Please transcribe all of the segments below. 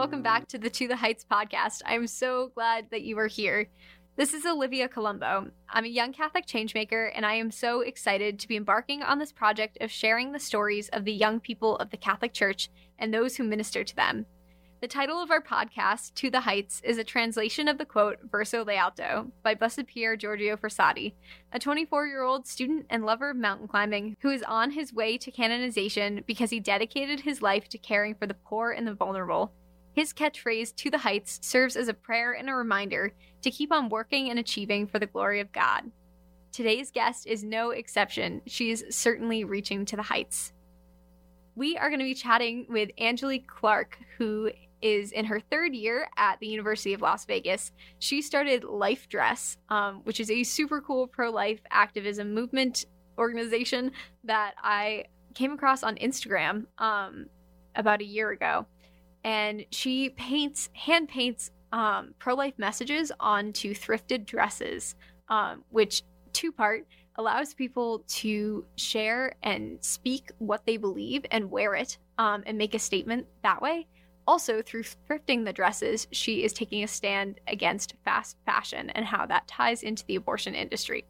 welcome back to the To the Heights podcast. I'm so glad that you are here. This is Olivia Colombo. I'm a young Catholic changemaker, and I am so excited to be embarking on this project of sharing the stories of the young people of the Catholic Church and those who minister to them. The title of our podcast, To the Heights, is a translation of the quote Verso L'Alto by Blessed Pier Giorgio Frassati, a 24 year old student and lover of mountain climbing who is on his way to canonization because he dedicated his life to caring for the poor and the vulnerable. His catchphrase, To the Heights, serves as a prayer and a reminder to keep on working and achieving for the glory of God. Today's guest is no exception. She is certainly reaching to the heights. We are going to be chatting with Angelique Clark, who is in her third year at the University of Las Vegas. She started Life Dress, um, which is a super cool pro life activism movement organization that I came across on Instagram um, about a year ago. And she paints, hand paints um, pro life messages onto thrifted dresses, um, which two part allows people to share and speak what they believe and wear it um, and make a statement that way. Also, through thrifting the dresses, she is taking a stand against fast fashion and how that ties into the abortion industry.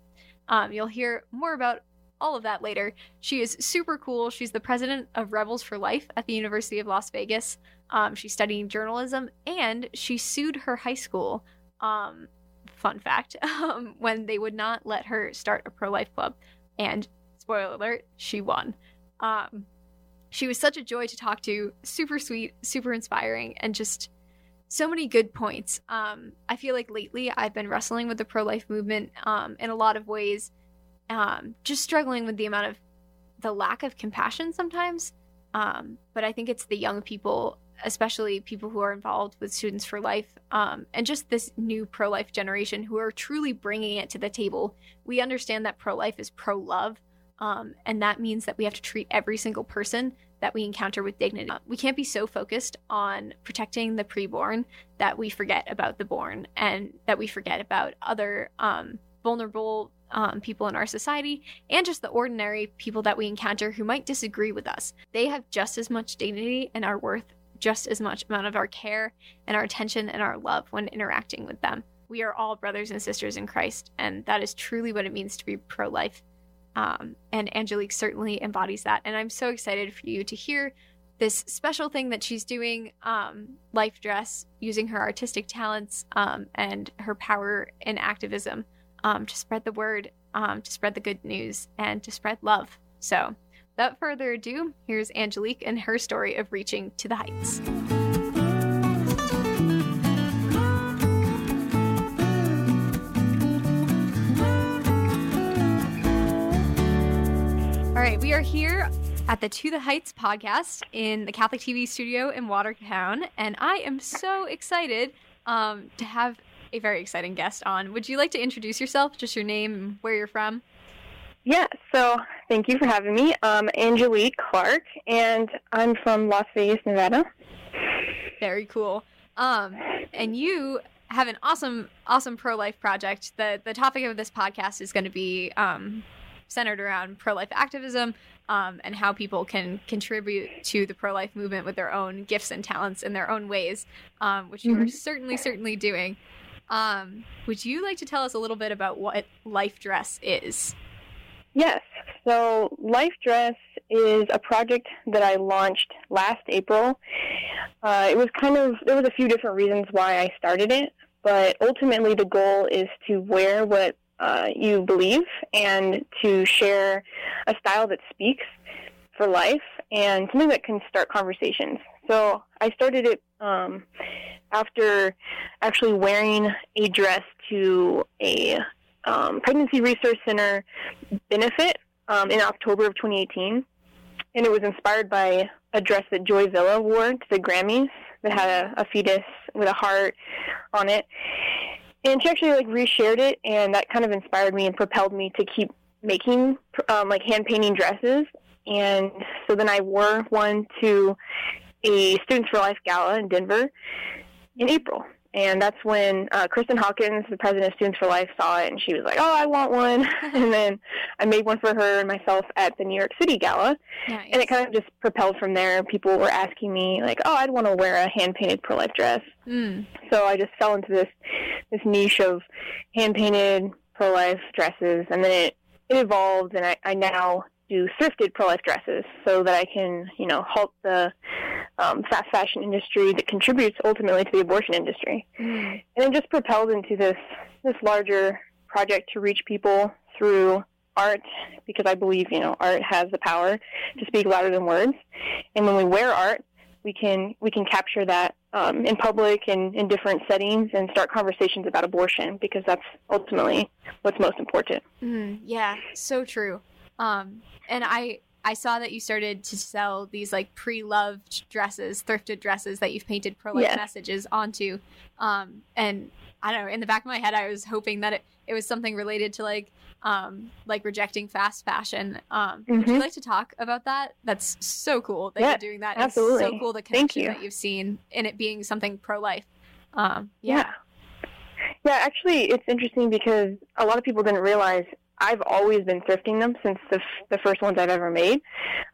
Um, you'll hear more about all of that later. She is super cool. She's the president of Rebels for Life at the University of Las Vegas. Um, she's studying journalism and she sued her high school. Um, fun fact um, when they would not let her start a pro life club. And spoiler alert, she won. Um, she was such a joy to talk to, super sweet, super inspiring, and just so many good points. Um, I feel like lately I've been wrestling with the pro life movement um, in a lot of ways, um, just struggling with the amount of the lack of compassion sometimes. Um, but I think it's the young people, especially people who are involved with Students for Life, um, and just this new pro life generation who are truly bringing it to the table. We understand that pro life is pro love um, and that means that we have to treat every single person that we encounter with dignity. We can't be so focused on protecting the preborn that we forget about the born and that we forget about other um, vulnerable um, people in our society and just the ordinary people that we encounter who might disagree with us. They have just as much dignity and are worth just as much amount of our care and our attention and our love when interacting with them. We are all brothers and sisters in Christ, and that is truly what it means to be pro life um, and Angelique certainly embodies that. And I'm so excited for you to hear this special thing that she's doing um, life dress using her artistic talents um, and her power in activism um, to spread the word, um, to spread the good news, and to spread love. So, without further ado, here's Angelique and her story of reaching to the heights. All right, we are here at the To the Heights podcast in the Catholic TV studio in Watertown, and I am so excited um, to have a very exciting guest on. Would you like to introduce yourself, just your name where you're from? Yeah, so thank you for having me. I'm Angelique Clark, and I'm from Las Vegas, Nevada. Very cool. Um, and you have an awesome, awesome pro life project. the The topic of this podcast is going to be um, centered around pro life activism um, and how people can contribute to the pro life movement with their own gifts and talents in their own ways, um, which mm-hmm. you are certainly, certainly doing. Um, would you like to tell us a little bit about what Life Dress is? Yes. So, Life Dress is a project that I launched last April. Uh, it was kind of, there was a few different reasons why I started it, but ultimately the goal is to wear what uh, you believe and to share a style that speaks for life and something that can start conversations. So I started it um, after actually wearing a dress to a um, pregnancy resource center benefit um, in October of 2018, and it was inspired by a dress that Joy Villa wore to the Grammys that had a, a fetus with a heart on it and she actually like reshared it, and that kind of inspired me and propelled me to keep making um, like hand painting dresses. And so then I wore one to a Students for Life gala in Denver in April. And that's when uh, Kristan Hawkins, the president of Students for Life, saw it, and she was like, "Oh, I want one." and then I made one for her and myself at the New York City Gala, Nice. and it kind of just propelled from there. People were asking me like, "Oh, I'd want to wear a hand painted pro life dress." Mm. So I just fell into this this niche of hand painted pro life dresses, and then it it evolved, and I, I now do thrifted pro life dresses so that I can you know halt the um, fast fashion industry that contributes ultimately to the abortion industry, Mm. and it just propelled into this this larger project to reach people through art because I believe you know art has the power to speak louder than words, and when we wear art, we can we can capture that um, in public and in different settings and start conversations about abortion because that's ultimately what's most important. Mm, yeah, so true. Um, and I I saw that you started to sell these like pre-loved dresses, thrifted dresses that you've painted pro-life messages onto. Um, and I don't know, in the back of my head, I was hoping that it, it was something related to like um, like rejecting fast fashion. Um, Would you Mhm. like to talk about that? That's so cool that Yeah, you're doing that. It's so cool the connection you. that you've seen in it being something pro-life. Um, Yeah. yeah. Yeah, actually, it's interesting because a lot of people didn't realize I've always been thrifting them since the, f- the first ones I've ever made.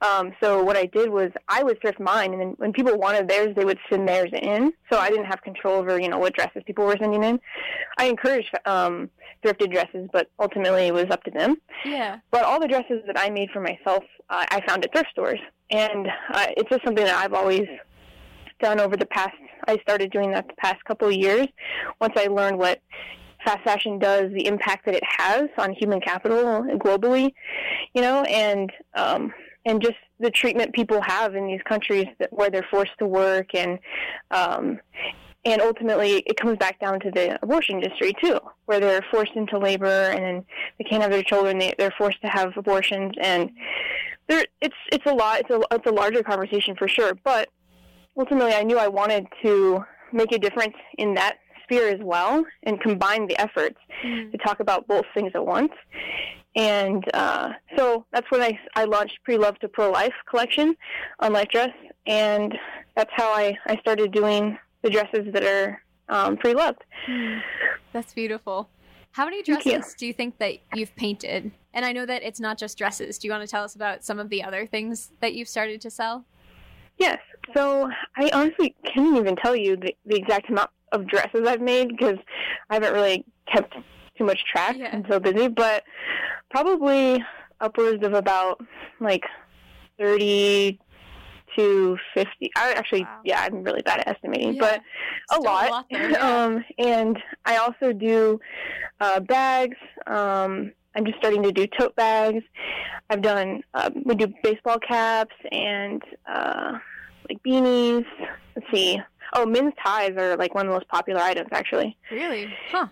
Um, so what I did was I would thrift mine, and then when people wanted theirs, they would send theirs in. So I didn't have control over, you know, what dresses people were sending in. I encouraged um, thrifted dresses, but ultimately it was up to them. Yeah. But all the dresses that I made for myself, uh, I found at thrift stores, and uh, it's just something that I've always done over the past. I started doing that the past couple of years. Once I learned what fast fashion does, the impact that it has on human capital globally, you know, and um, and just the treatment people have in these countries that, where they're forced to work and um, and ultimately it comes back down to the abortion industry too, where they're forced into labor and then they can't have their children. They, they're forced to have abortions, and there it's it's a lot. It's a it's a larger conversation for sure. But ultimately, I knew I wanted to make a difference in that sphere as well, and combine the efforts Mm. to talk about both things at once. And uh, so that's when I, I launched Pre Love to Pro Life collection on Life Dress, and that's how I, I started doing the dresses that are um, pre loved. Mm. That's beautiful. How many Thank you. dresses do you think that you've painted? And I know that it's not just dresses. Do you want to tell us about some of the other things that you've started to sell? Yes. So I honestly can't even tell you the, the exact amount of dresses I've made because I haven't really kept too much track. Yeah. I'm so busy, but probably upwards of about like 30 to 50. I actually, Wow. yeah, I'm really bad at estimating, Yeah. but a Still lot. though, yeah. um, and I also do uh, bags. Um, I'm just starting to do tote bags. I've done um, we do baseball caps and uh, like beanies. Let's see. Oh, men's ties are like one of the most popular items actually, really? Huh.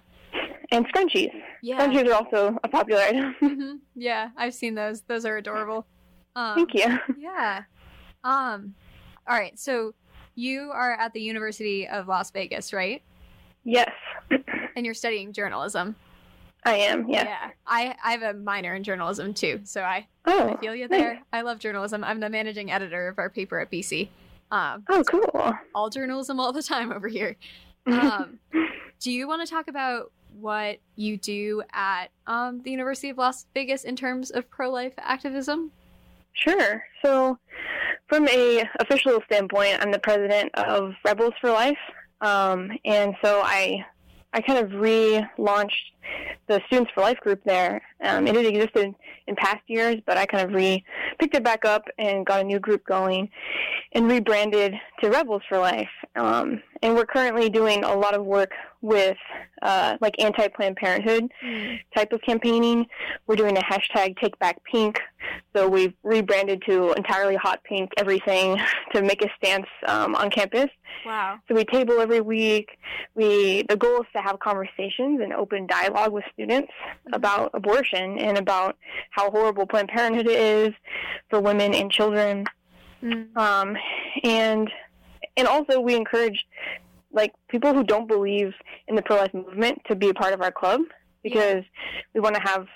and scrunchies. Yeah. Scrunchies are also a popular item. Mhm. Yeah, I've seen those. Those are adorable. Um, Thank you. Yeah. Um. All right. So you are at the University of Las Vegas, right? Yes, And you're studying journalism. I am. Yes. Yeah. I I have a minor in journalism too, so I oh, I feel you nice. there. I love journalism. I'm the managing editor of our paper at BC. Um, Oh, cool. all journalism all the time over here. Um, do you want to talk about what you do at um, the University of Las Vegas in terms of pro-life activism? Sure. So, from a official standpoint, I'm the president of Rebels for Life, um, and so I I kind of relaunched the Students for Life group there. Um, it had existed in past years, but I kind of re picked it back up and got a new group going, and rebranded to Rebels for Life. Um, and we're currently doing a lot of work with uh, like anti Planned Parenthood type of campaigning. We're doing a hashtag Take Back Pink. So we've rebranded to entirely hot pink everything to make a stance um, on campus. Wow. So we table every week. We the goal is to have conversations and open dialogue with students about abortion and about how horrible Planned Parenthood is for women and children. Mm. Um, and and also we encourage like people who don't believe in the pro life movement to be a part of our club because we want to have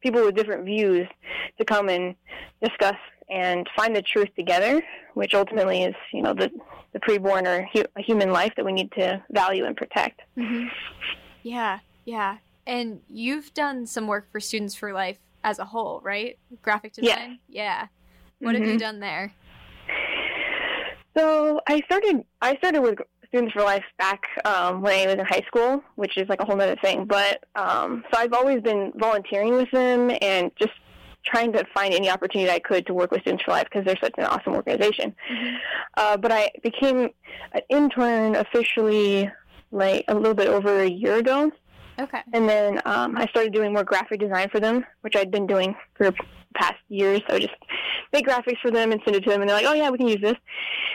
people with different views to come and discuss and find the truth together, which ultimately is, you know, the, the preborn or hu- a human life that we need to value and protect. Mm-hmm. Yeah, yeah. And you've done some work for Students for Life as a whole, right? Graphic design? Yeah. Yeah. What have you Mhm. done there? So I started I started with Students for Life back um, when I was in high school, which is like a whole other thing. But um, so I've always been volunteering with them and just trying to find any opportunity I could to work with Students for Life because they're such an awesome organization. Mhm. Uh, but I became an intern officially like a little bit over a year ago, Okay. and then um, I started doing more graphic design for them, which I'd been doing for past years. So I just make graphics for them and send it to them, and they're like, "Oh yeah, we can use this."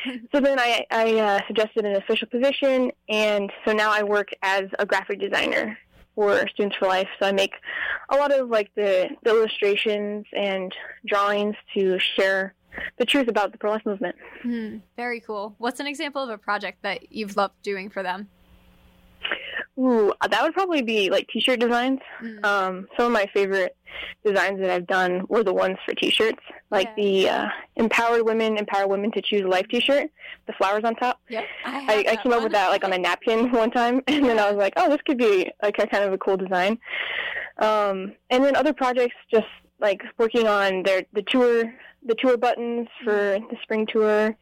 so then I, I uh, suggested an official position, and so now I work as a graphic designer for Students for Life. So I make a lot of like the, the illustrations and drawings to share the truth about the pro-life movement. Hmm. Very cool. What's an example of a project that you've loved doing for them? Ooh, that would probably be like t-shirt designs. Mm. Um, some of my favorite designs that I've done were the ones for T-shirts, like Yeah. the uh, "Empowered Women Empower Women to Choose a Life" T-shirt, the flowers on top. Yep. I, I, I came up with that like on a napkin one time, and then I was like, "Oh, this could be like a kind of a cool design." Um, and then other projects, just like working on their the tour, the tour buttons for the spring tour.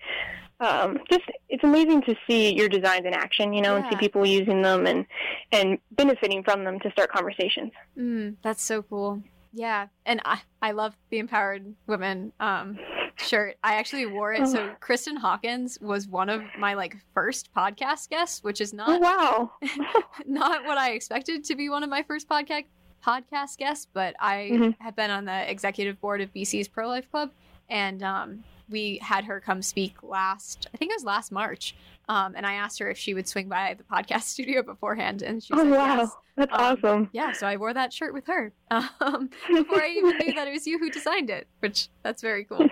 Um, just it's amazing to see your designs in action, you know, and see people using them and and benefiting from them to start conversations. Mm, that's so cool. Yeah, and I I love the empowered women um shirt. I actually wore it. So Kristan Hawkins was one of my like first podcast guests, which is Oh not wow! not what I expected to be one of my first podcast podcast guests, but I Mhm. have been on the executive board of BC's Pro Life Club, and um, we had her come speak last. I think it was last March. Um, and I asked her if she would swing by the podcast studio beforehand, and she Oh said wow! yes. That's Um, awesome. Yeah, so I wore that shirt with her um, before I even knew that it was you who designed it, which that's very cool.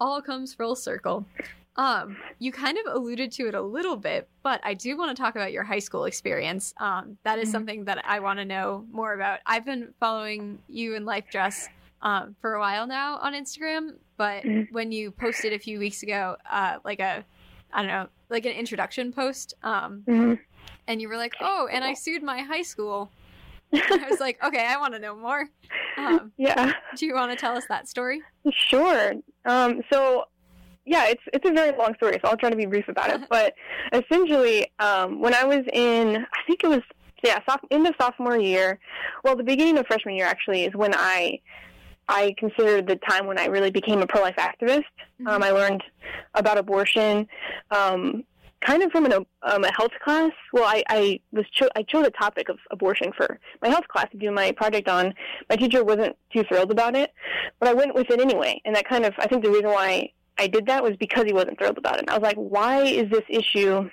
All comes full circle. Um, you kind of alluded to it a little bit, but I do want to talk about your high school experience. Um, that is Mhm. something that I want to know more about. I've been following you in Life Dress um, for a while now on Instagram, but Mhm. when you posted a few weeks ago, uh, like a, I don't know, like an introduction post, um, Mhm. and you were like, "Oh, and I sued my high school." I was like, "Okay, I want to know more." Um, yeah. do you want to tell us that story? Sure. Um, so, yeah, it's it's a very long story, so I'll try to be brief about it. But essentially, um, when I was in, I think it was yeah, end of sophomore year, well, the beginning of freshman year actually is when I I considered the time when I really became a pro life activist. Um, I learned about abortion. Um, Kind of from an, um, a health class. Well, I, I was cho- I chose a topic of abortion for my health class to do my project on. My teacher wasn't too thrilled about it, but I went with it anyway. And that kind of, I think the reason why I did that was because he wasn't thrilled about it. And I was like, why is this issue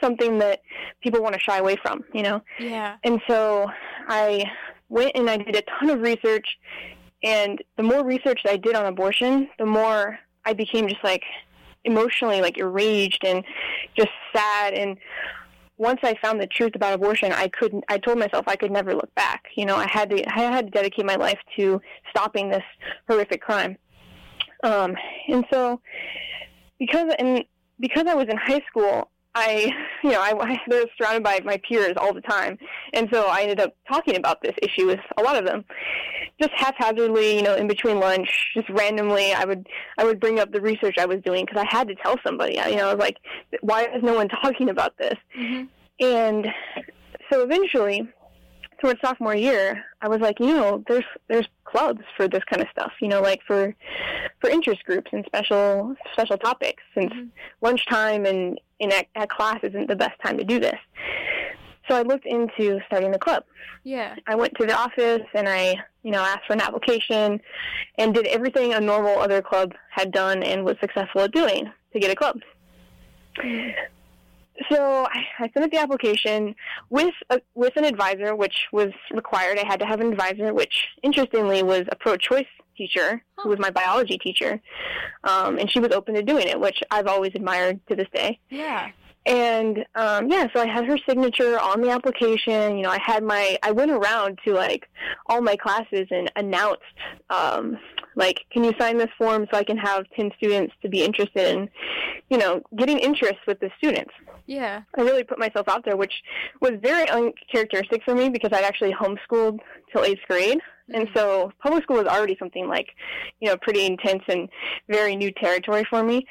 something that people want to shy away from, you know? yeah. And so I went and I did a ton of research. And the more research that I did on abortion, the more I became just like emotionally like enraged and just sad. And once I found the truth about abortion, I couldn't. I told myself I could never look back. You know, I had to. I had to dedicate my life to stopping this horrific crime. Um, and so, because and because I was in high school, I, you know, I, I was surrounded by my peers all the time, and so I ended up talking about this issue with a lot of them, just haphazardly, you know, in between lunch, just randomly. I would I would bring up the research I was doing because I had to tell somebody. You know, I was like, why is no one talking about this? hmm And so eventually, towards sophomore year, I was like, you know, there's there's clubs for this kind of stuff, you know, like for for interest groups and special special topics. Since Mhm. lunchtime and in at, at class isn't the best time to do this. So I looked into starting a club. Yeah. I went to the office and I, you know, asked for an application and did everything a normal other club had done and was successful at doing to get a club. So I, sent out the application with a, with an advisor, which was required. I had to have an advisor, which interestingly was a pro-choice teacher who was my biology teacher, um, and she was open to doing it, which I've always admired to this day. Yeah. and um, yeah, so I had her signature on the application. You know, I had my, I went around to like all my classes and announced, um, like, can you sign this form so I can have 10 students to be interested in, you know, getting interest with the students. Yeah. I really put myself out there, which was very uncharacteristic for me because I'd actually homeschooled till eighth grade. And Mm-hmm. so public school was already something like, you know, pretty intense and very new territory for me.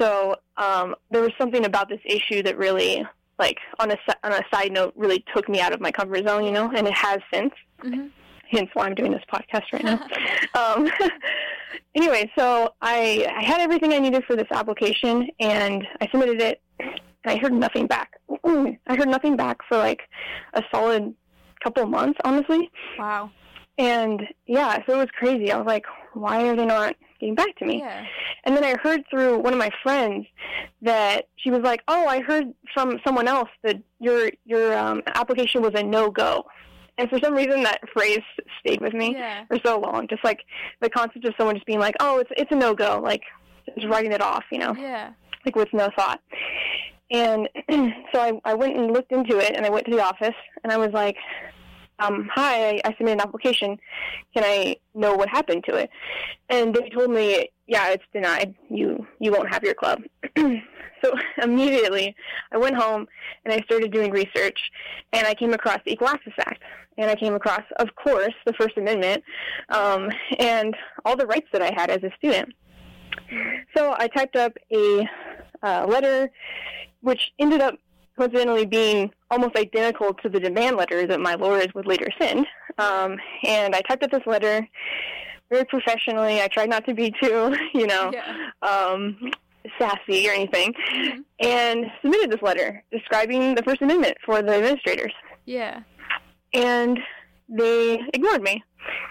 So um, there was something about this issue that really, like, on a, on a side note, really took me out of my comfort zone, you know, and it has since. hmm Hence why I'm doing this podcast right now. um, anyway, so I, I had everything I needed for this application, and I submitted it, and I heard nothing back. I heard nothing back for like a solid couple months, honestly. wow. And yeah, so it was crazy. I was like, why are they not getting back to me? Yeah. And then I heard through one of my friends that she was like, "Oh, I heard from someone else that your your um, application was a no go." And for some reason, that phrase stayed with me Yeah. for so long. Just like the concept of someone just being like, "Oh, it's it's a no go," like just writing it off, you know, Yeah. like with no thought. And so I I went and looked into it, and I went to the office, and I was like, um, "Hi, I, submitted an application. Can I know what happened to it?" And they told me, "Yeah, it's denied. You you won't have your club." so immediately, I went home and I started doing research, and I came across the Equal Access Act, and I came across, of course, the First Amendment, um, and all the rights that I had as a student. So I typed up a uh, letter, which ended up coincidentally being almost identical to the demand letter that my lawyers would later send. Um, and I typed up this letter very professionally. I tried not to be too, you know, Yeah. um, sassy or anything, Mhm. and submitted this letter describing the First Amendment for the administrators. Yeah. And they ignored me.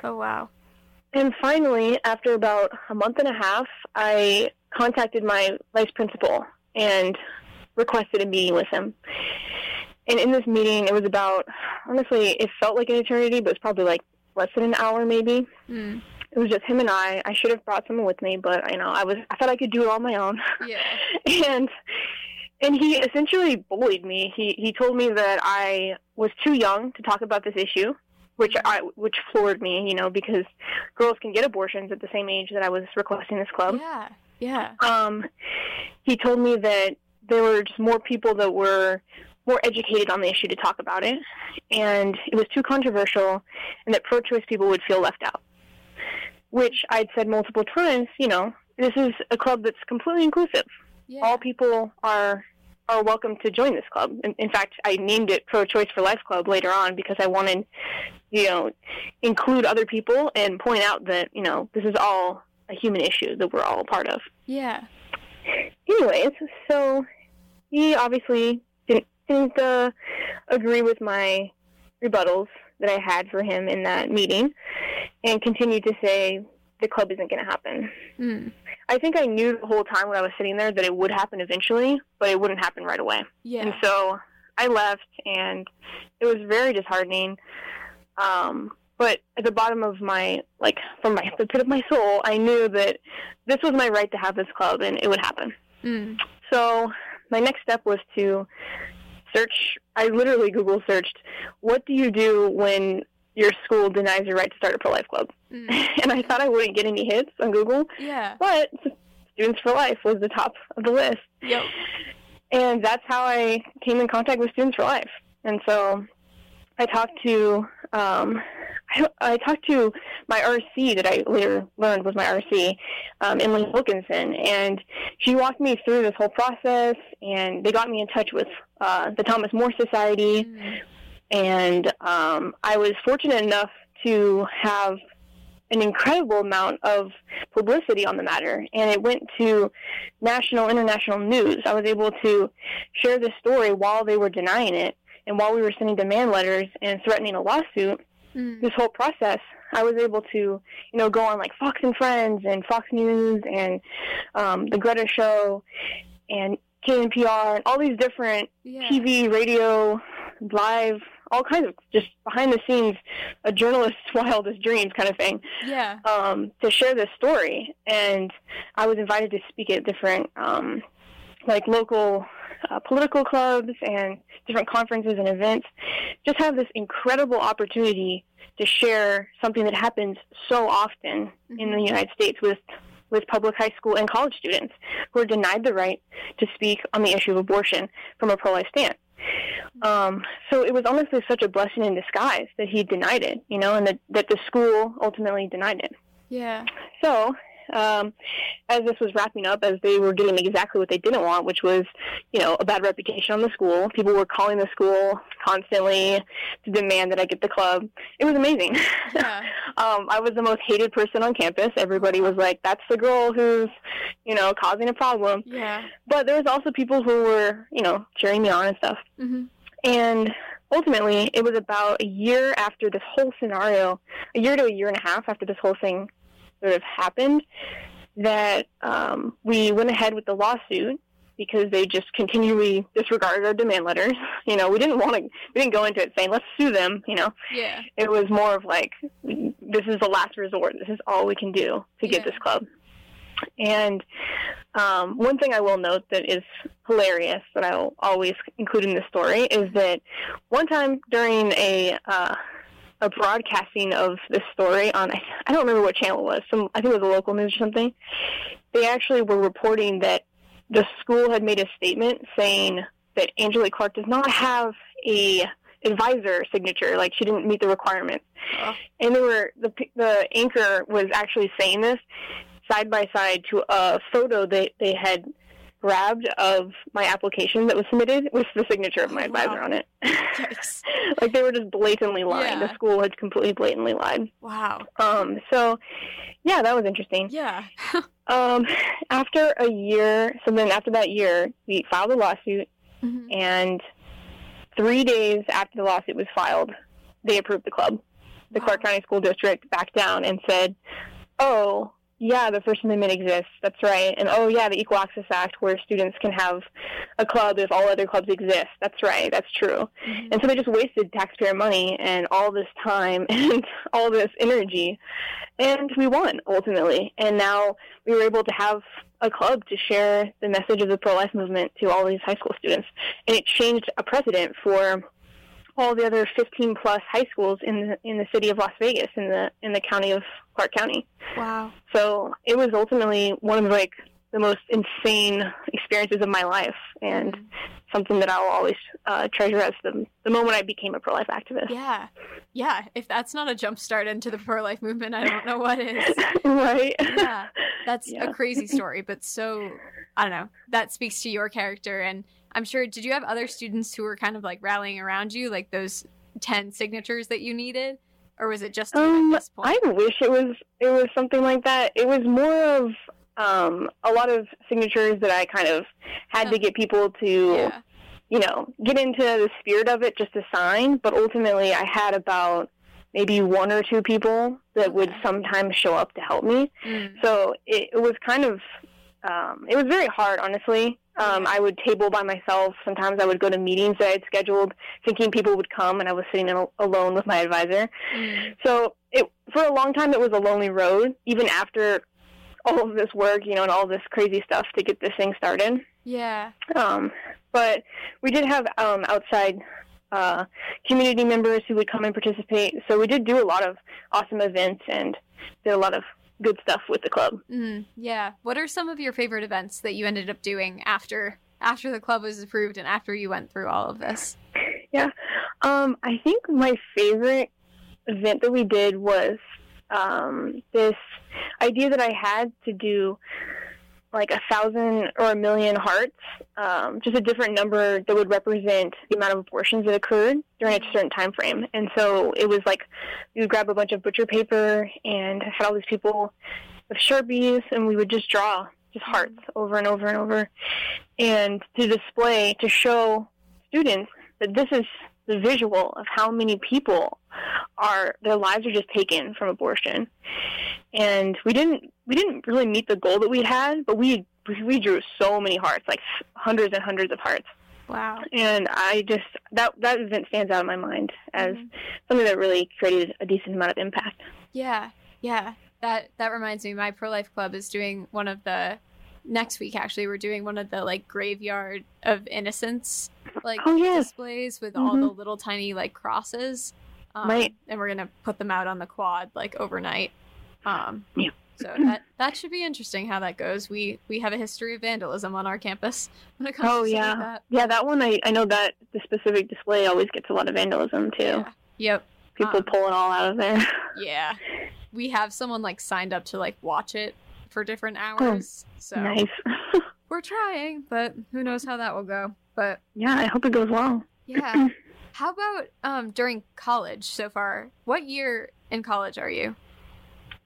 Oh wow. And finally, after about a month and a half, I contacted my vice principal and requested a meeting with him. And in this meeting, it was about, honestly, it felt like an eternity, but it was probably like less than an hour maybe. Mm. It was just him and I. I should have brought someone with me, but you know, I was I thought I could do it on my own. Yeah. and and he essentially bullied me. He he told me that I was too young to talk about this issue, which I which floored me, you know, because girls can get abortions at the same age that I was requesting this club. Yeah. Yeah. Um, he told me that there were just more people that were more educated on the issue to talk about it, and it was too controversial, and that pro-choice people would feel left out. Which I'd said multiple times. You know, this is a club that's completely inclusive Yeah. all people are are welcome to join this club. In, in fact, I named it Pro Choice for Life Club later on because I wanted, you know, include other people and point out that you know this is all a human issue that we're all a part of. Yeah. Anyways, so he obviously didn't didn't uh, agree with my rebuttals that I had for him in that meeting, and continued to say the club isn't going to happen. Mm. I think I knew the whole time when I was sitting there that it would happen eventually, but it wouldn't happen right away. Yeah. And so I left, and it was very disheartening. Um, but at the bottom of my, like, from my the pit of my soul, I knew that this was my right to have this club, and it would happen. Mm. So my next step was to search. I literally Google searched, "What do you do when your school denies your right to start a pro life club?" Mm. and I thought I wouldn't get any hits on Google, Yeah. but Students for Life was the top of the list. Yep. And that's how I came in contact with Students for Life. And so I talked to um, I, I talked to my RC that I later learned was my RC, um, Emily Wilkinson, and she walked me through this whole process, and they got me in touch with uh, the Thomas More Society, Mm. and um, I was fortunate enough to have an incredible amount of publicity on the matter, and it went to national, international news. I was able to share this story while they were denying it, and while we were sending demand letters and threatening a lawsuit. Mm. This whole process, I was able to, you know, go on like Fox and Friends and Fox News and um, the Greta Show and KNPR and all these different Yeah. TV, radio, live, all kinds of just behind the scenes, a journalist's wildest dreams kind of thing, Yeah. um, to share this story. And I was invited to speak at different, um, like local uh, political clubs and different conferences and events just have this incredible opportunity to share something that happens so often mm-hmm. in the mm-hmm. United States with with public high school and college students who are denied the right to speak on the issue of abortion from a pro-life stance. Um, so it was honestly such a blessing in disguise that he denied it, you know, and that, that the school ultimately denied it. Yeah. So um, as this was wrapping up, as they were getting exactly what they didn't want, which was, you know, a bad reputation on the school. People were calling the school constantly to demand that I get the club. It was amazing. Yeah. um, I was the most hated person on campus. Everybody was like, "That's the girl who's, you know, causing a problem." Yeah. But there was also people who were, you know, cheering me on and stuff. Mm-hmm. And ultimately, it was about a year after this whole scenario, a year to a year and a half after this whole thing sort of happened that um, we went ahead with the lawsuit because they just continually disregarded our demand letters. You know, we didn't want to, we didn't go into it saying, let's sue them, you know. Yeah. It was more of like, this is the last resort. This is all we can do to get yeah. this club. And um, one thing I will note that is hilarious that I'll always include in this story is that one time during a uh, a broadcasting of this story on I don't remember what channel it was. Some I think it was a local news or something. They actually were reporting that the school had made a statement saying that Angelique Clark does not have a advisor signature, like she didn't meet the requirements. Oh. And they were the the anchor was actually saying this side by side to a photo that they had grabbed of my application that was submitted with the signature of my oh, advisor wow. on it. Yes. like they were just blatantly lying. Yeah. The school had completely blatantly lied. Wow. Um. So, yeah, that was interesting. Yeah. um. After a year, so then after that year, we filed a lawsuit, mm-hmm. and three days after the lawsuit was filed, they approved the club. The wow. Clark County School District backed down and said, "Oh, yeah, the First Amendment exists. That's right. And oh, yeah, the Equal Access Act, where students can have a club if all other clubs exist. That's right. That's true. Mm-hmm. And so they just wasted taxpayer money and all this time and all this energy. And we won ultimately. And now we were able to have a club to share the message of the pro life movement to all these high school students. And it changed a precedent for all the other 15 plus high schools in the, in the city of Las Vegas in the in the county of Clark County. Wow. So it was ultimately one of like the most insane experiences of my life and mm. something that I'll always uh, treasure as the, the moment I became a pro life activist. Yeah. Yeah. If that's not a jump start into the pro life movement, I don't know what is. right. Yeah. That's yeah. a crazy story, but so, I don't know, that speaks to your character and I'm sure. Did you have other students who were kind of like rallying around you, like those ten signatures that you needed, or was it just um, at this point? I wish it was it was something like that. It was more of um, a lot of signatures that I kind of had oh. to get people to. Yeah. You know, get into the spirit of it just to sign, but ultimately I had about maybe one or two people that would sometimes show up to help me. Mm. So it, it was kind of um, it was very hard, honestly. Um, I would table by myself. Sometimes I would go to meetings that I had scheduled, thinking people would come, and I was sitting in, alone with my advisor. Mm. So it, for a long time, it was a lonely road, even after all of this work, you know, and all this crazy stuff to get this thing started. Yeah. Um, but we did have um, outside uh, community members who would come and participate. So we did do a lot of awesome events and did a lot of good stuff with the club. Mm, yeah. What are some of your favorite events that you ended up doing after after the club was approved and after you went through all of this? Yeah. Um, I think my favorite event that we did was um, this idea that I had to do like a thousand or a million hearts, um, just a different number that would represent the amount of abortions that occurred during a certain time frame. And so it was like we would grab a bunch of butcher paper and had all these people with sharpies, and we would just draw just hearts over and over and over, and to display to show students that this is the visual of how many people are their lives are just taken from abortion and we didn't we didn't really meet the goal that we had, but we we drew so many hearts, like hundreds and hundreds of hearts. Wow! And I just that that event stands out in my mind as mm-hmm. something that really created a decent amount of impact. Yeah, yeah. That that reminds me, my pro life club is doing one of the next week actually we're doing one of the like graveyard of innocence like Oh, yes. displays with all Mhm. the little tiny like crosses. Um, Right. And we're gonna put them out on the quad like overnight. Um, Yeah. So that that should be interesting how that goes. We we have a history of vandalism on our campus when it comes Oh to yeah, that. yeah. That one I I know that the specific display always gets a lot of vandalism too. Yeah. Yep. People Um, pulling all out of there. Yeah. We have someone like signed up to like watch it for different hours. So nice. we're trying, but who knows how that will go. But yeah, I hope it goes well. yeah. how about um during college so far? What year in college are you?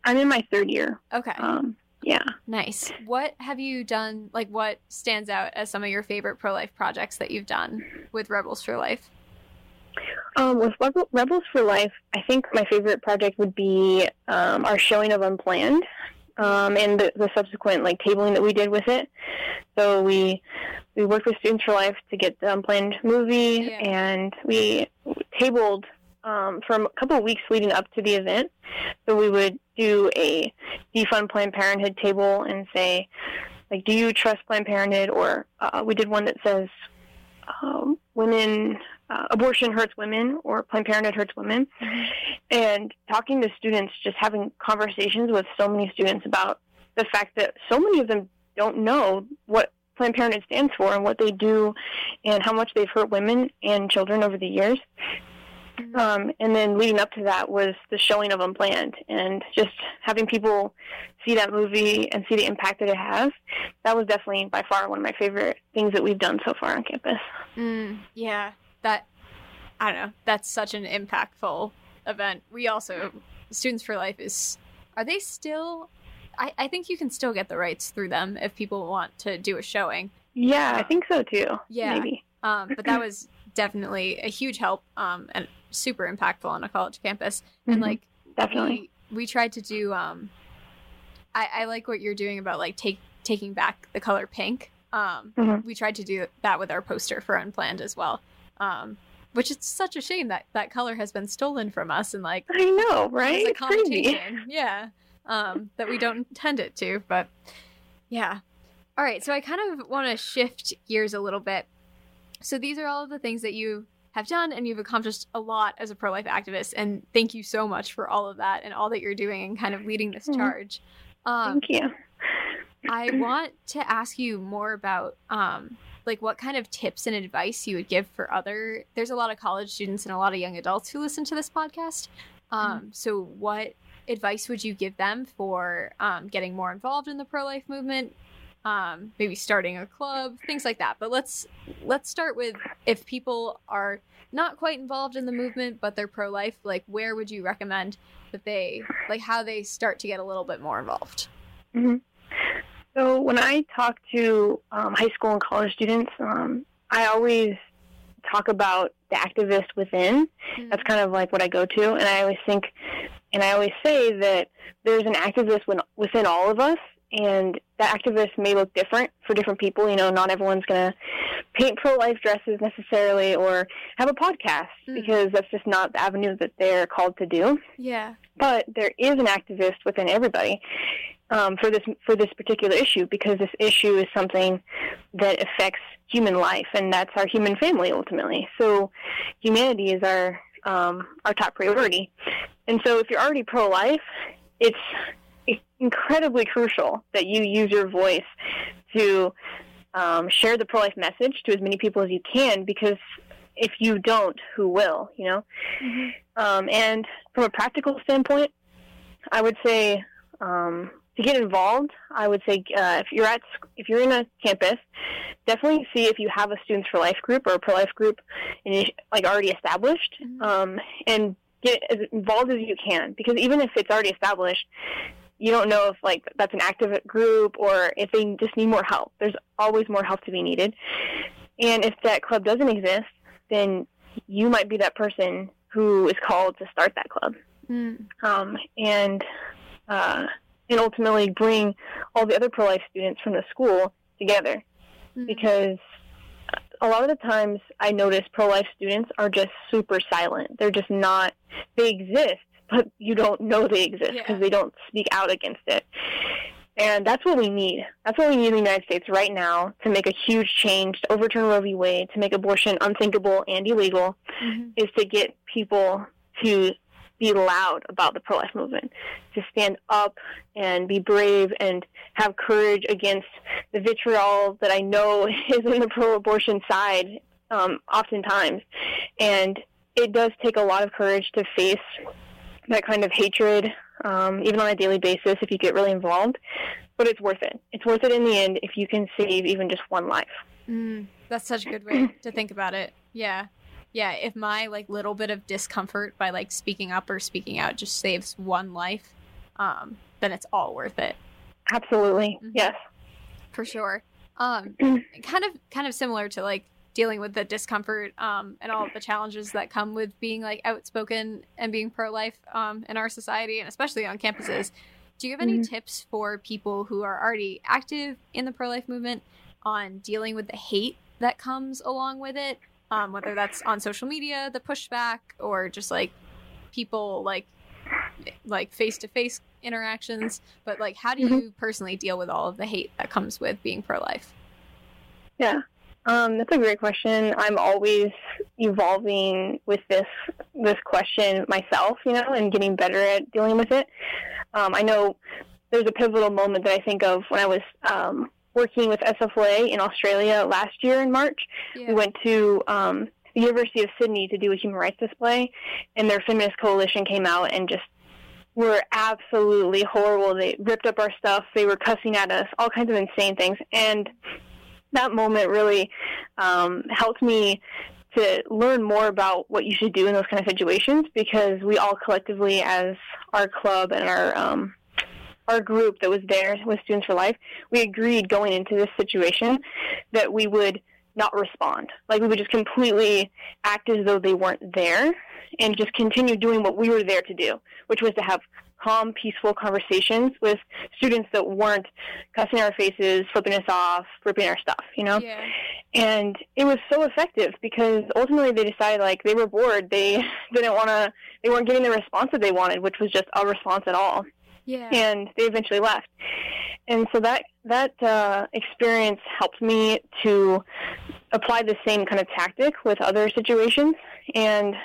I'm in my third year. Okay. Um, yeah. Nice. What have you done? Like, what stands out as some of your favorite pro life projects that you've done with Rebels for Life? Um, with Rebel- Rebels for Life, I think my favorite project would be um, our showing of Unplanned um, and the, the subsequent like tabling that we did with it. So we we worked with Students for Life to get the Unplanned movie, Yeah. and we tabled um, from a couple of weeks leading up to the event. So we would do a defund Planned Parenthood table and say, like, do you trust Planned Parenthood? Or uh, we did one that says, um, women uh, abortion hurts women or Planned Parenthood hurts women. And talking to students, just having conversations with so many students about the fact that so many of them don't know what Planned Parenthood stands for and what they do and how much they've hurt women and children over the years. Um, and then leading up to that was the showing of Unplanned and just having people see that movie and see the impact that it has. That was definitely by far one of my favorite things that we've done so far on campus. Mm, yeah, that I don't know. That's such an impactful event. We also Students for Life is. Are they still? I, I think you can still get the rights through them if people want to do a showing. Yeah, I think so too. Yeah. Maybe. Um, but that was definitely a huge help um, and super impactful on a college campus. And Mhm. like Definitely. we, we tried to do. Um, I, I like what you're doing about like take taking back the color pink. Um, Mhm. We tried to do that with our poster for Unplanned as well. Um, which it's such a shame that that color has been stolen from us and like I know, right? It's crazy. Yeah. Um, that we don't intend it to, but yeah. All right, so I kind of want to shift gears a little bit. So these are all of the things that you have done and you've accomplished a lot as a pro-life activist and thank you so much for all of that and all that you're doing and kind of leading this Mhm. charge. Um, Thank you. I want to ask you more about um like what kind of tips and advice you would give for other there's a lot of college students and a lot of young adults who listen to this podcast. Um so what advice would you give them for um, getting more involved in the pro-life movement? Um, maybe starting a club, things like that. But let's let's start with if people are not quite involved in the movement but they're pro-life, like where would you recommend that they like how they start to get a little bit more involved? hmm So when I talk to um, high school and college students, um, I always talk about the activist within. That's kind of like what I go to, and I always think, and I always say that there's an activist within all of us, and that activist may look different for different people. You know, not everyone's going to paint pro-life dresses necessarily or have a podcast Mm. because that's just not the avenue that they're called to do Yeah. but there is an activist within everybody um, for this for this particular issue because this issue is something that affects human life and that's our human family ultimately. So humanity is our um, our top priority, and so if you're already pro-life, it's incredibly crucial that you use your voice to um, share the pro-life message to as many people as you can because if you don't, who will? You know. Um, and from a practical standpoint, I would say um, to get involved, I would say uh, if you're at if you're in a campus, definitely see if you have a Students for Life group or a pro life group, in, like already established, Mhm. um, and get as involved as you can. Because even if it's already established, you don't know if like that's an active group or if they just need more help. There's always more help to be needed. And if that club doesn't exist, then you might be that person who is called to start that club Mm. um, and uh, and ultimately bring all the other pro life students from the school together Mm. because a lot of the times I notice pro life students are just super silent. They're just not. They exist, but you don't know they exist because Yeah. they don't speak out against it. And that's what we need. That's what we need in the United States right now to make a huge change, to overturn Roe v. Wade, to make abortion unthinkable and illegal, mm-hmm. is to get people to be loud about the pro-life movement, to stand up and be brave and have courage against the vitriol that I know is in the pro-abortion side um, oftentimes. And it does take a lot of courage to face that kind of hatred, um, even on a daily basis if you get really involved. But it's worth it. It's worth it in the end if you can save even just one life. Mm, that's such a good way to think about it. Yeah. Yeah, if my like little bit of discomfort by like speaking up or speaking out just saves one life, um, then it's all worth it. Absolutely. Mm-hmm. Yes. For sure. Um kind of kind of similar to like dealing with the discomfort um, and all the challenges that come with being like outspoken and being pro-life um, in our society and especially on campuses do you have any mm-hmm. tips for people who are already active in the pro-life movement on dealing with the hate that comes along with it um, whether that's on social media the pushback or just like people like like face-to-face interactions but like how do mm-hmm. you personally deal with all of the hate that comes with being pro-life yeah um, that's a great question. I'm always evolving with this this question myself, you know, and getting better at dealing with it. Um, I know there's a pivotal moment that I think of when I was um, working with SFLA in Australia last year in March. Yeah. We went to um, the University of Sydney to do a human rights display, and their feminist coalition came out and just were absolutely horrible. They ripped up our stuff. They were cussing at us, all kinds of insane things, and that moment really um, helped me to learn more about what you should do in those kind of situations because we all collectively as our club and our um, our group that was there with Students for Life, we agreed going into this situation that we would not respond. Like we would just completely act as though they weren't there and just continue doing what we were there to do, which was to have calm, peaceful conversations with students that weren't cussing our faces, flipping us off, ripping our stuff, you know? Yeah. And it was so effective because ultimately they decided like they were bored. They didn't want to, they weren't getting the response that they wanted, which was just a response at all. Yeah. And they eventually left. And so that, that uh, experience helped me to apply the same kind of tactic with other situations. And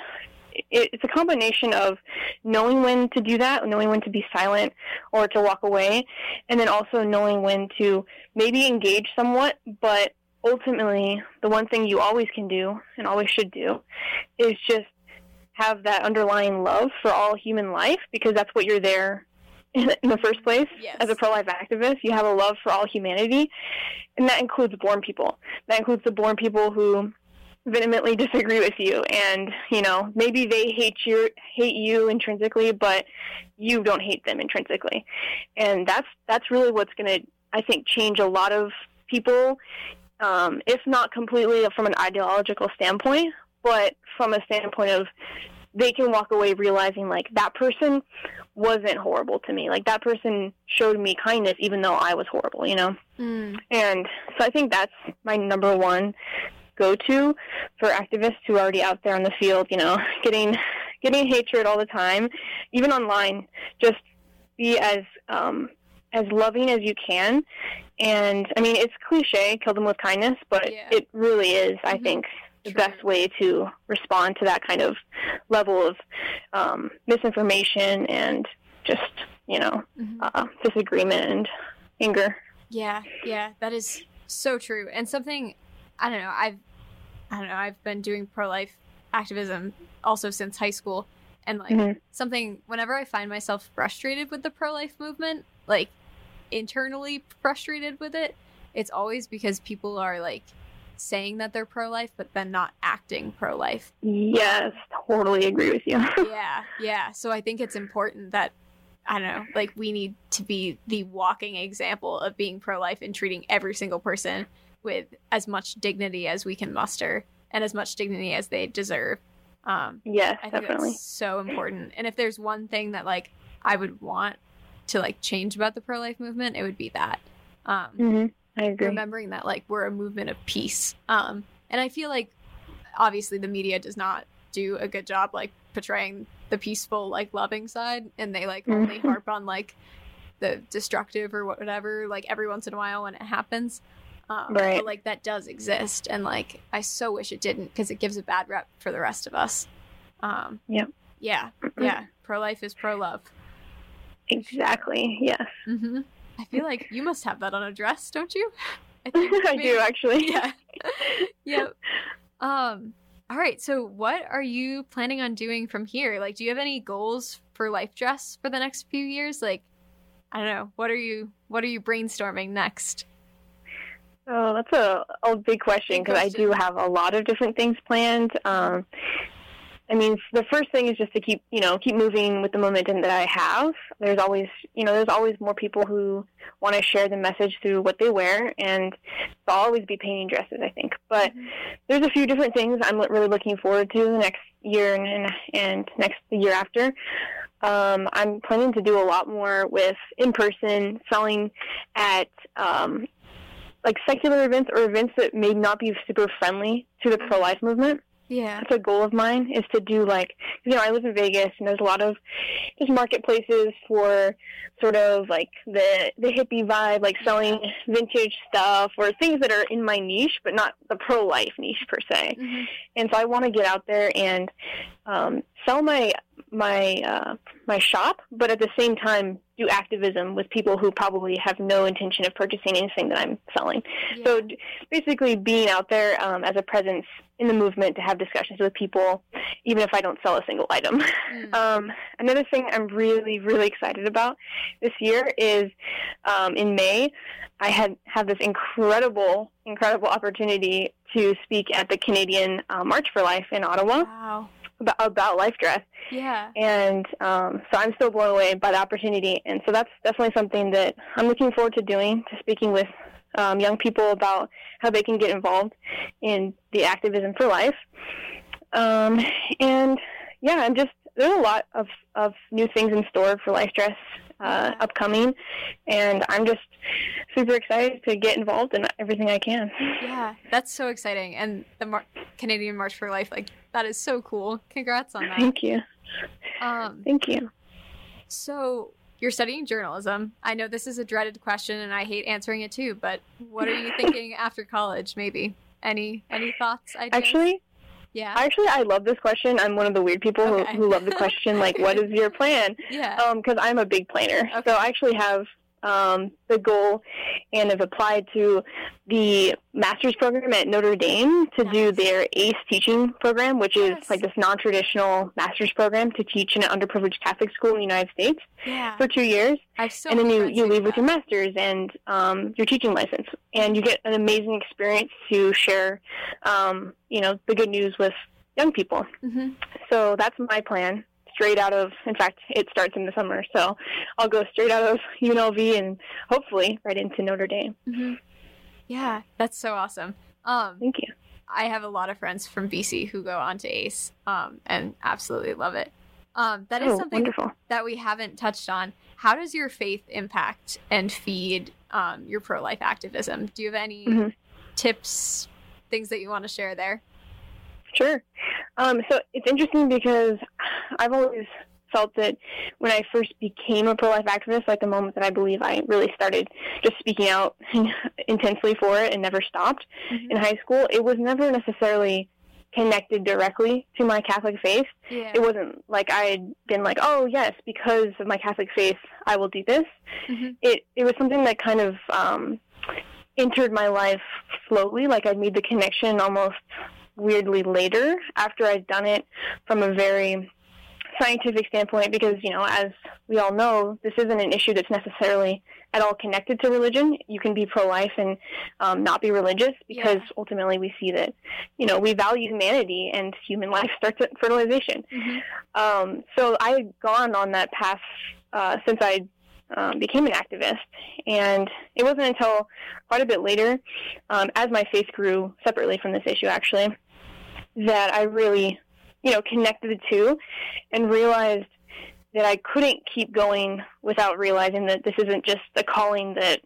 it's a combination of knowing when to do that, knowing when to be silent or to walk away, and then also knowing when to maybe engage somewhat, but ultimately the one thing you always can do and always should do is just have that underlying love for all human life because that's what you're there in the first place yes. as a pro-life activist you have a love for all humanity and that includes born people that includes the born people who vehemently disagree with you and you know maybe they hate you hate you intrinsically but you don't hate them intrinsically and that's that's really what's going to i think change a lot of people um, if not completely from an ideological standpoint but from a standpoint of they can walk away realizing like that person wasn't horrible to me like that person showed me kindness even though i was horrible you know mm. and so i think that's my number one go to for activists who are already out there in the field, you know, getting getting hatred all the time, even online. Just be as um, as loving as you can. And I mean, it's cliche, kill them with kindness, but yeah. it really is, I mm-hmm. think, the best way to respond to that kind of level of um, misinformation and just, you know, mm-hmm. uh, disagreement and anger. Yeah, yeah, that is so true. And something I don't know, I've I don't know, I've been doing pro life activism also since high school. And like mm-hmm. something whenever I find myself frustrated with the pro life movement, like internally frustrated with it, it's always because people are like saying that they're pro life but then not acting pro life. Yes, totally agree with you. yeah, yeah. So I think it's important that I don't know, like we need to be the walking example of being pro life and treating every single person with as much dignity as we can muster and as much dignity as they deserve. Um, yes, I think definitely. That's so important. And if there's one thing that like I would want to like change about the pro life movement, it would be that. Um, mm-hmm. I agree. Remembering that like we're a movement of peace. Um, and I feel like obviously the media does not do a good job like portraying the peaceful like loving side, and they like only mm-hmm. harp on like the destructive or whatever like every once in a while when it happens um, Right. but like that does exist and like i so wish it didn't because it gives a bad rep for the rest of us um Yep. yeah yeah pro-life is pro-love Exactly. Yes. hmm i feel like you must have that on a dress don't you? I, think I do actually. yeah. Yep. Um all right so what are you planning on doing from here? Like do you have any goals for life dress for the next few years? Like i don't know what are you what are you brainstorming next? Oh, that's a, a big question because I do have a lot of different things planned. Um, I mean, the first thing is just to keep, you know, keep moving with the momentum that I have. There's always, you know, there's always more people who want to share the message through what they wear, and I'll always be painting dresses, I think. But there's a few different things I'm really looking forward to the next year and and, and next the year after. Um, I'm planning to do a lot more with in person selling at um, like secular events or events that may not be super friendly to the pro life movement. Yeah That's a goal of mine is to do like you know I live in Vegas and there's a lot of just marketplaces for sort of like the the hippie vibe, like selling vintage stuff or things that are in my niche, but not the pro life niche per se. Mhm. And so I want to get out there and um, sell my my uh, my shop, but at the same time do activism with people who probably have no intention of purchasing anything that I'm selling. Yeah. So basically, being out there um, as a presence in the movement to have discussions with people, even if I don't sell a single item. Mm. Um, another thing I'm really, really excited about this year is um, in May, I had have this incredible, incredible opportunity to speak at the Canadian uh, March for Life in Ottawa wow about, about life dress, yeah and um, so I'm still blown away by the opportunity. And so that's definitely something that I'm looking forward to doing, to speaking with um, young people about how they can get involved in the activism for life. Um, and yeah, I'm just there's a lot of, of new things in store for Life Dress uh, upcoming, and I'm just super excited to get involved in everything I can. yeah that's so exciting and the Mar- canadian march for life like that is so cool congrats on that Thank you, um thank you. So you're studying journalism. I know this is a dreaded question and I hate answering it too, but what are you thinking after college maybe? Any any thoughts, ideas? Actually, yeah. actually, I love this question. I'm one of the weird people Okay. who, who love the question, like, "What is your plan?" yeah. Um, because I'm a big planner. Okay. So I actually have um, the goal and have applied to the master's program at Notre Dame to do their ACE teaching program, which Yes. is like this non-traditional master's program to teach in an underprivileged Catholic school in the United States yeah. for two years. So and then you, you leave with your master's and um, your teaching license. And you get an amazing experience to share, um, you know, the good news with young people. Mhm. So that's my plan. Straight out of, in fact, it starts in the summer, so I'll go straight out of UNLV and hopefully right into Notre Dame. Mhm. Yeah, that's so awesome. Um Thank you. I have a lot of friends from BC who go on to ACE um and absolutely love it. Um that is oh, something wonderful. that we haven't touched on. How does your faith impact and feed um, your pro life activism? Do you have any Mhm. tips, things that you want to share there? Sure. Um, so it's interesting because I've always felt that when I first became a pro-life activist, like the moment that I believe I really started just speaking out intensely for it and never stopped Mhm. in high school, it was never necessarily connected directly to my Catholic faith. Yeah. It wasn't like I had been like, oh yes, because of my Catholic faith, I will do this. Mhm. It it was something that kind of um, entered my life slowly. Like I made the connection almost weirdly later after I'd done it from a very scientific standpoint because you know as we all know this isn't an issue that's necessarily at all connected to religion you can be pro-life and um, not be religious because Yeah. ultimately we see that you know we value humanity and human life starts at fertilization Mhm. um, so I had gone on that path uh, since I um, became an activist, and it wasn't until quite a bit later, um, as my faith grew separately from this issue, actually, that I really, you know, connected the two and realized that I couldn't keep going without realizing that this isn't just a calling that,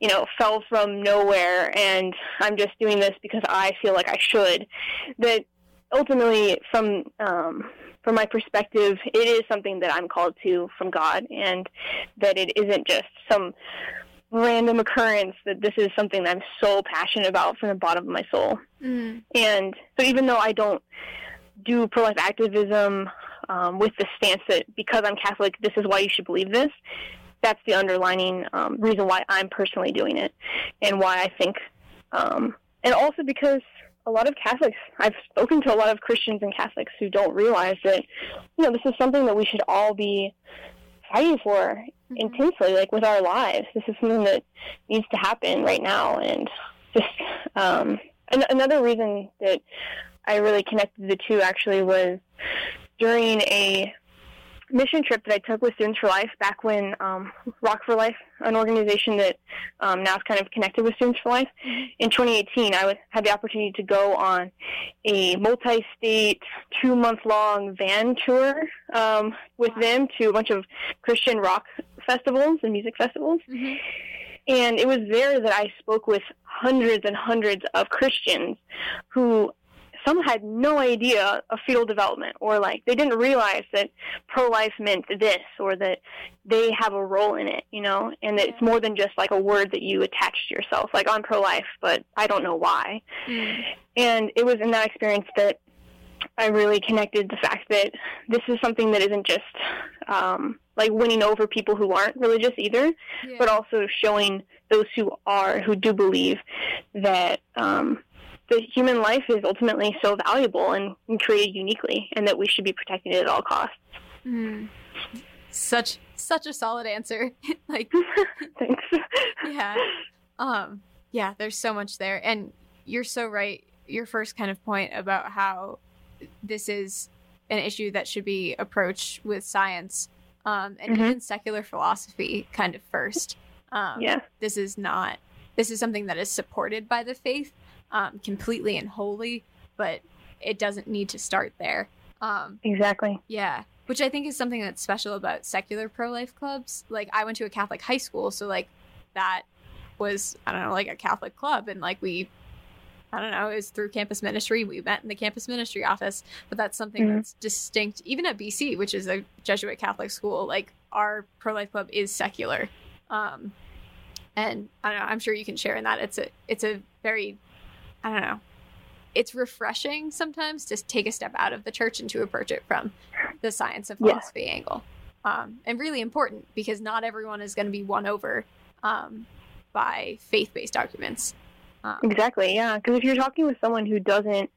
you know, fell from nowhere and I'm just doing this because I feel like I should. That ultimately, from um, from my perspective, it is something that I'm called to from God, and that it isn't just some random occurrence. That this is something that I'm so passionate about from the bottom of my soul. Mm-hmm. And so, even though I don't do pro-life activism um, with the stance that because I'm Catholic, this is why you should believe this. That's the underlining um, reason why I'm personally doing it, and why I think, um, and also because a lot of Catholics, I've spoken to a lot of Christians and Catholics who don't realize that, you know, this is something that we should all be fighting for Mm-hmm. intensely, like with our lives. This is something that needs to happen right now, and just um, an- another reason that I really connected the two actually was during a mission trip that I took with Students for Life back when um, Rock for Life, an organization that um, now is kind of connected with Students for Life, in 2018, I was, had the opportunity to go on a multi-state, two-month-long van tour um, with Wow. them to a bunch of Christian rock festivals and music festivals. Mm-hmm. And it was there that I spoke with hundreds and hundreds of Christians who some had no idea of fetal development or like they didn't realize that pro-life meant this or that they have a role in it, you know, and that it's more than just like a word that you attach to yourself. Like I'm pro-life, but I don't know why. Mm-hmm. And it was in that experience that I really connected the fact that this is something that isn't just um, like winning over people who aren't religious either, Yeah. but also showing those who are, who do believe that um, the human life is ultimately so valuable and, and created uniquely, and that we should be protecting it at all costs. Mm. Such such a solid answer. like Thanks. yeah. Um yeah, there's so much there and you're so right. Your first kind of point about how this is an issue that should be approached with science um and Mhm. even secular philosophy kind of first. Um yeah. this is not this is something that is supported by the faith um completely and wholly, but it doesn't need to start there. Um Exactly. yeah, which I think is something that's special about secular pro life clubs. Like I went to a Catholic high school, so like that was I don't know like a Catholic club, and like we. I don't know. It was through campus ministry. We met in the campus ministry office, but that's something Mhm. that's distinct. Even at BC, which is a Jesuit Catholic school, like our pro life club is secular, um, and I don't know. I'm sure you can share in that. It's a it's a very I don't know. It's refreshing sometimes to take a step out of the church and to approach it from the science of Yeah. philosophy angle. Um, and really important because not everyone is going to be won over um, by faith based arguments. Um, Exactly. Yeah. Because if you're talking with someone who doesn't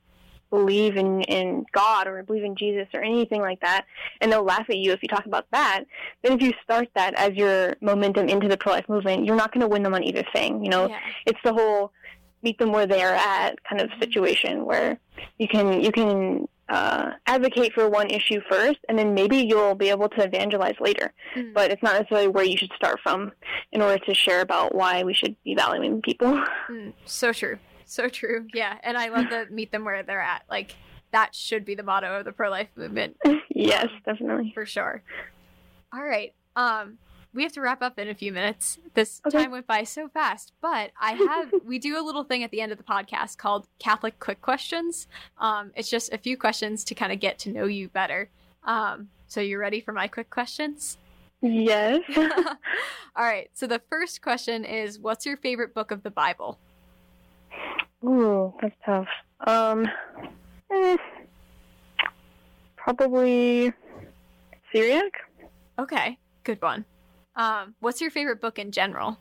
believe in in God or believe in Jesus or anything like that, and they'll laugh at you if you talk about that, then if you start that as your momentum into the pro life movement, you're not going to win them on either thing. You know, yeah. it's the whole meet them where they are at kind of situation where you can you can uh, advocate for one issue first, and then maybe you'll be able to evangelize later. Mm. But it's not necessarily where you should start from in order to share about why we should be valuing people. Mm, so true. So true. Yeah. And I love the meet them where they're at. Like, that should be the motto of the pro life movement yes, definitely. for sure. All right. Um, we have to wrap up in a few minutes. This Okay. time went by so fast, but I have we do a little thing at the end of the podcast called Catholic Quick Questions. Um, it's just a few questions to kind of get to know you better. Um, so you're ready for my quick questions? Yes. All right. So the first question is, what's your favorite book of the Bible? Ooh, that's tough. Um, eh, probably Sirach. Okay, good one. Um, what's your favorite book in general?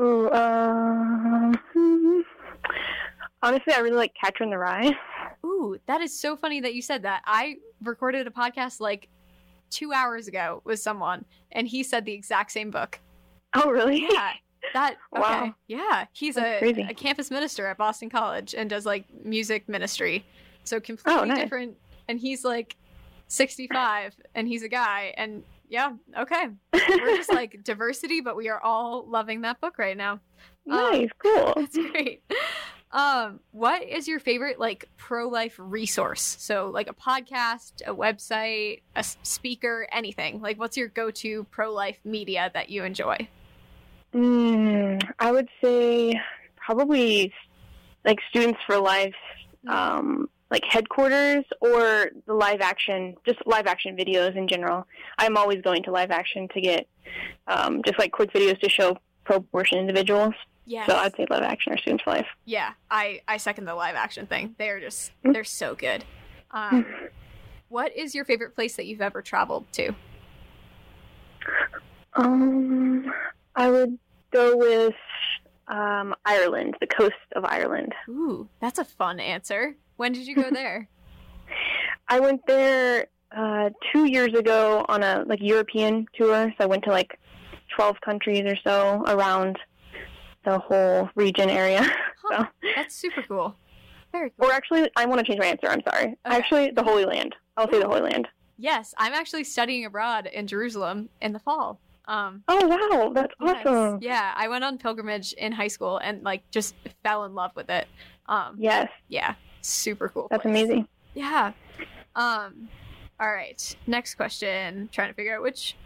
Ooh, hmm. honestly, I really like Catcher in the Rye. Ooh, that is so funny that you said that. I recorded a podcast like two hours ago with someone, and he said the exact same book. Oh, really? Yeah, that. Okay. Wow. Yeah, he's a, a campus minister at Boston College and does like music ministry. So completely Oh, nice. different. And he's like 65, and he's a guy. And yeah, okay. We're just like diversity, but we are all loving that book right now. nice, cool. That's great. Um, what is your favorite like pro life resource? So like a podcast, a website, a speaker, anything. Like what's your go to pro life media that you enjoy? Mm, I would say probably like Students for Life um, like headquarters or the live action, just live action videos in general. I'm always going to live action to get um, just like quick videos to show pro-abortion individuals. Yes. So I'd say live action or Students for Life. yeah, I I second the live action thing. They're just Mm. they're so good. Um, what is your favorite place that you've ever traveled to? Um, I would go with um, Ireland, the coast of Ireland. Ooh, that's a fun answer. When did you go there? I went there uh, two years ago on a like European tour. So I went to like twelve countries or so around the whole region area. Huh, So, that's super cool. Very cool. or actually, I want to change my answer. I'm sorry. Okay. Actually, the Holy Land. I'll say the Holy Land. Yes, I'm actually studying abroad in Jerusalem in the fall. Um, Oh wow, that's yes. awesome. Yeah, I went on pilgrimage in high school and like just fell in love with it. Um, Yes, yeah, super cool. that's place. amazing. Yeah. Um. All right. Next question. Trying to figure out which,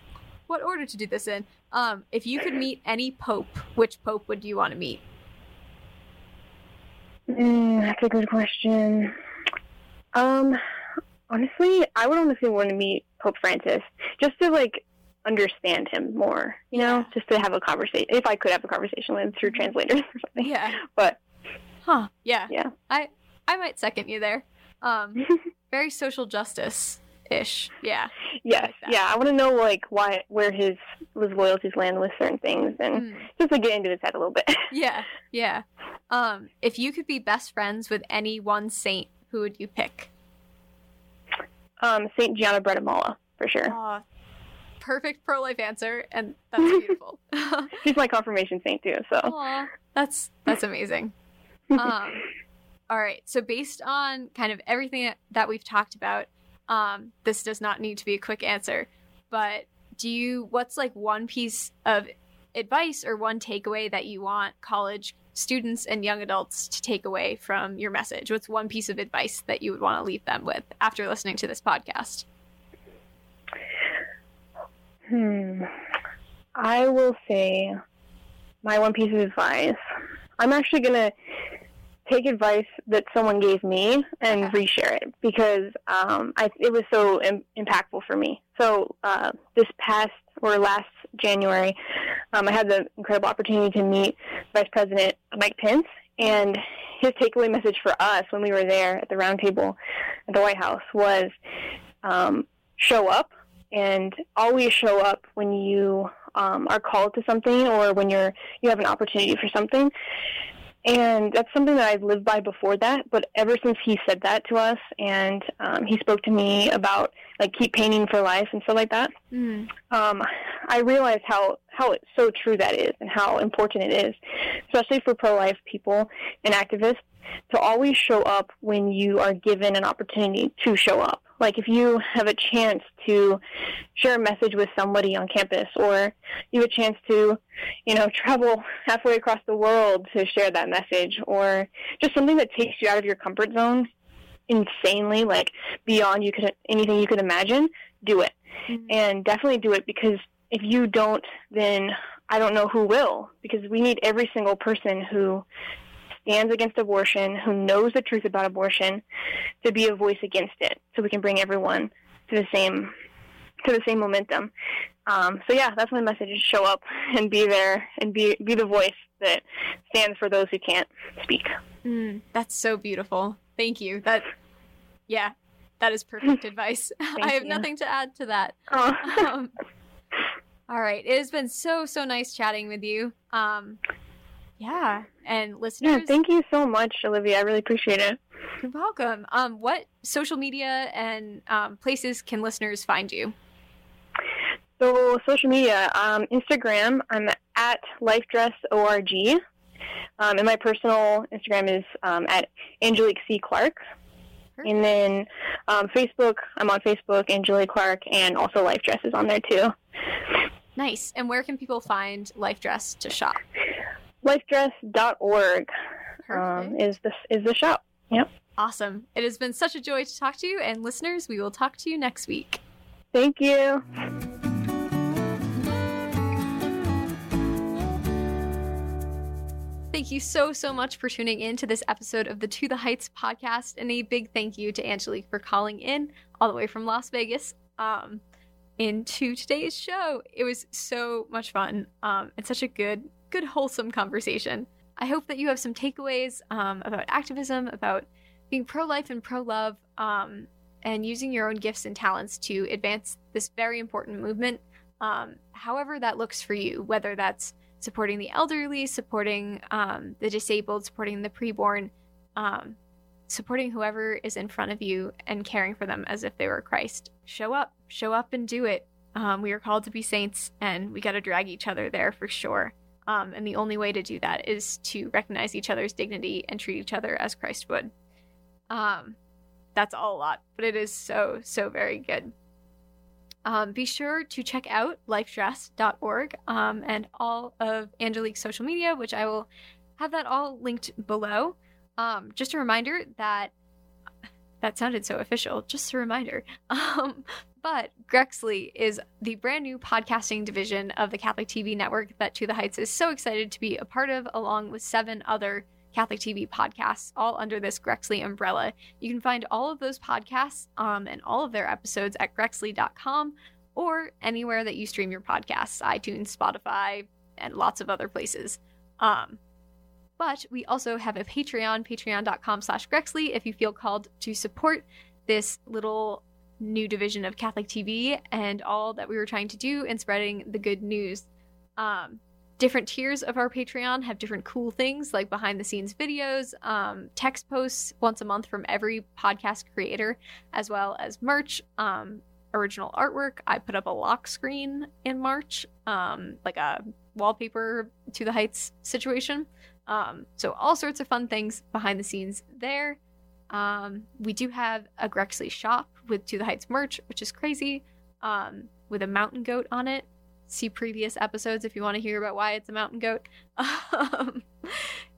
what order to do this in. Um. If you could meet any pope, which pope would you want to meet? Mm, that's a good question. Um, honestly, I would honestly want to meet Pope Francis just to like understand him more. You know, Yeah. just to have a conversation. If I could have a conversation with him through translators or something. Yeah. But Huh. Yeah. yeah, I I might second you there. Um. very social justice ish. Yeah. yes, like yeah. I want to know like why, where his his loyalties land with certain things, and Mm. just to get into his head a little bit. Yeah. Yeah. Um. If you could be best friends with any one saint, who would you pick? um, Saint Gianna Beretta Molla for sure. Aw, perfect pro life answer, and that's beautiful. She's my confirmation saint too. So Aw, that's that's amazing. Um, all right. So based on kind of everything that we've talked about, um, this does not need to be a quick answer. But do you? What's like one piece of advice or one takeaway that you want college students and young adults to take away from your message? What's one piece of advice that you would want to leave them with after listening to this podcast? Hmm. I will say my one piece of advice. I'm actually gonna take advice that someone gave me and reshare it because um, I, it was so Im- impactful for me. So uh, this past or last January, um, I had the incredible opportunity to meet Vice President Mike Pence, and his takeaway message for us when we were there at the roundtable at the White House was um, show up and always show up when you um, are called to something or when you're you have an opportunity for something. And that's something that I've lived by before that. But ever since he said that to us, and um, he spoke to me about like keep painting for life and stuff like that, Mm. um, I realized how how it's so true that is, and how important it is, especially for pro-life people and activists, to always show up when you are given an opportunity to show up. Like if you have a chance to share a message with somebody on campus, or you have a chance to, you know, travel halfway across the world to share that message, or just something that takes you out of your comfort zone insanely, like beyond you could anything you could imagine, do it Mm. and definitely do it because if you don't, then I don't know who will. Because we need every single person who stands against abortion, who knows the truth about abortion, to be a voice against it, so we can bring everyone to the same to the same momentum. Um, so yeah, that's my message: is show up and be there and be be the voice that stands for those who can't speak. Mm, that's so beautiful. Thank you. That, yeah, that is perfect advice. I have you. nothing to add to that. Oh. Um, all right, it has been so so nice chatting with you. Um, yeah, and listeners. yeah, thank you so much, Olivia. I really appreciate it. you're welcome. Um, what social media and um, places can listeners find you? So social media, um, Instagram, I'm at lifedressorg. Um, and my personal Instagram is um, at Angelique C. Clark. And then um, Facebook, I'm on Facebook, Angelique Clark, and also Life Dress is on there too. Nice. And where can people find Life Dress to shop? Lifedress.org um, is the is the shop. Yep. awesome. It has been such a joy to talk to you. And listeners, we will talk to you next week. Thank you. Thank you so, so much for tuning in to this episode of the To the Heights podcast. And a big thank you to Angelique for calling in all the way from Las Vegas um, into today's show. It was so much fun um, and such a good, good, wholesome conversation. I hope that you have some takeaways um, about activism, about being pro life and pro love, um, and using your own gifts and talents to advance this very important movement, um, however that looks for you, whether that's supporting the elderly, supporting um, the disabled, supporting the preborn, um, supporting whoever is in front of you and caring for them as if they were Christ. Show up, show up and do it. Um, we are called to be saints, and we got to drag each other there for sure. Um, and the only way to do that is to recognize each other's dignity and treat each other as Christ would. Um, that's all a lot, but it is so, so very good. Um, be sure to check out lifedress.org um, and all of Angelique's social media, which I will have that all linked below. Um, just a reminder that that sounded so official. Just a reminder. But Grexley is the brand new podcasting division of the Catholic TV network that To the Heights is so excited to be a part of, along with seven other Catholic TV podcasts, all under this Grexley umbrella. You can find all of those podcasts um, and all of their episodes at grexley.com or anywhere that you stream your podcasts iTunes, Spotify, and lots of other places. Um, but we also have a Patreon, patreon.com slash Grexley, if you feel called to support this little new division of Catholic TV and all that we were trying to do in spreading the good news. Um, different tiers of our Patreon have different cool things like behind the scenes videos, um, text posts once a month from every podcast creator, as well as merch, um, original artwork. I put up a lock screen in March, um, like a wallpaper to the heights situation. Um, so all sorts of fun things behind the scenes there. Um, we do have a Grexley shop with To the Heights merch, which is crazy, um, with a mountain goat on it. See previous episodes if you want to hear about why it's a mountain goat. Um,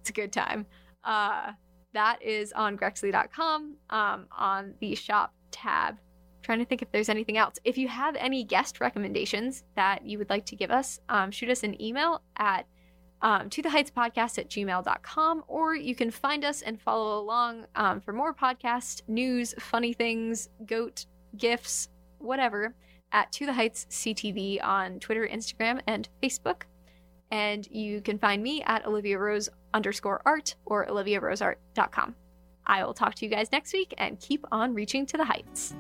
it's a good time. Uh, that is on grexley.com um, on the shop tab. trying to think if there's anything else. If you have any guest recommendations that you would like to give us, um, shoot us an email at um, to the heights podcast at gmail.com or you can find us and follow along um, for more podcast news funny things goat gifts whatever at to the heights ctv on twitter instagram and facebook. And you can find me at olivia rose underscore art or oliviaroseart.com i will talk to you guys next week and keep on reaching to the heights